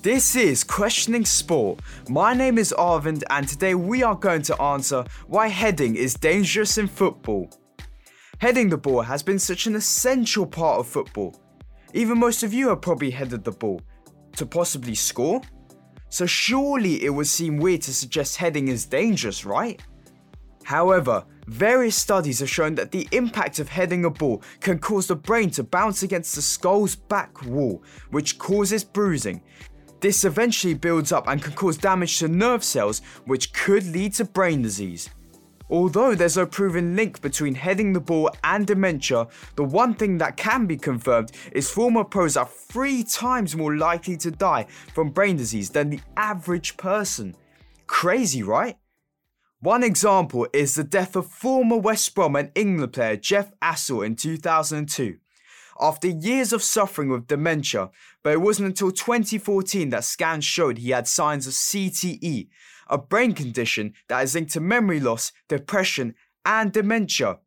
This is Questioning Sport. My name is Arvind, and today we are going to answer why heading is dangerous in football. Heading the ball has been such an essential part of football. Even most of you have probably headed the ball to possibly score. So surely it would seem weird to suggest heading is dangerous, right? However, various studies have shown that the impact of heading a ball can cause the brain to bounce against the skull's back wall, which causes bruising. This eventually builds up and can cause damage to nerve cells, which could lead to brain disease. Although there's no proven link between heading the ball and dementia, the one thing that can be confirmed is former pros are three times more likely to die from brain disease than the average person. Crazy, right? One example is the death of former West Brom and England player Jeff Astle in 2002. After years of suffering with dementia, but it wasn't until 2014 that scans showed he had signs of CTE, a brain condition that is linked to memory loss, depression, and dementia.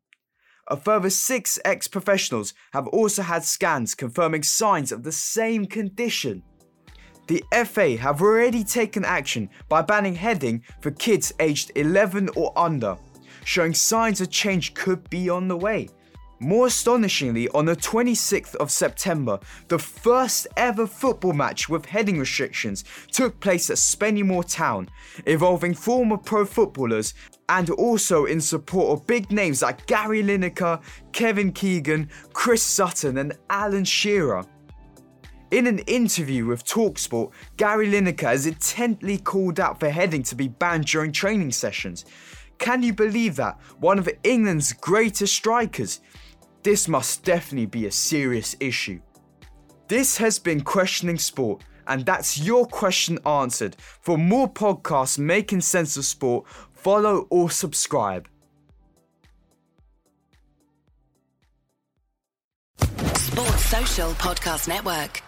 A further six ex professionals have also had scans confirming signs of the same condition. The FA have already taken action by banning heading for kids aged 11 or under, showing signs a change could be on the way. More astonishingly, on the 26th of September, the first ever football match with heading restrictions took place at Spennymoor Town, involving former pro footballers and also in support of big names like Gary Lineker, Kevin Keegan, Chris Sutton, and Alan Shearer. In an interview with Talksport, Gary Lineker has intently called out for heading to be banned during training sessions. Can you believe that? One of England's greatest strikers. This must definitely be a serious issue. This has been Questioning Sport, and that's your question answered. For more podcasts making sense of sport, follow or subscribe. Sports Social Podcast Network.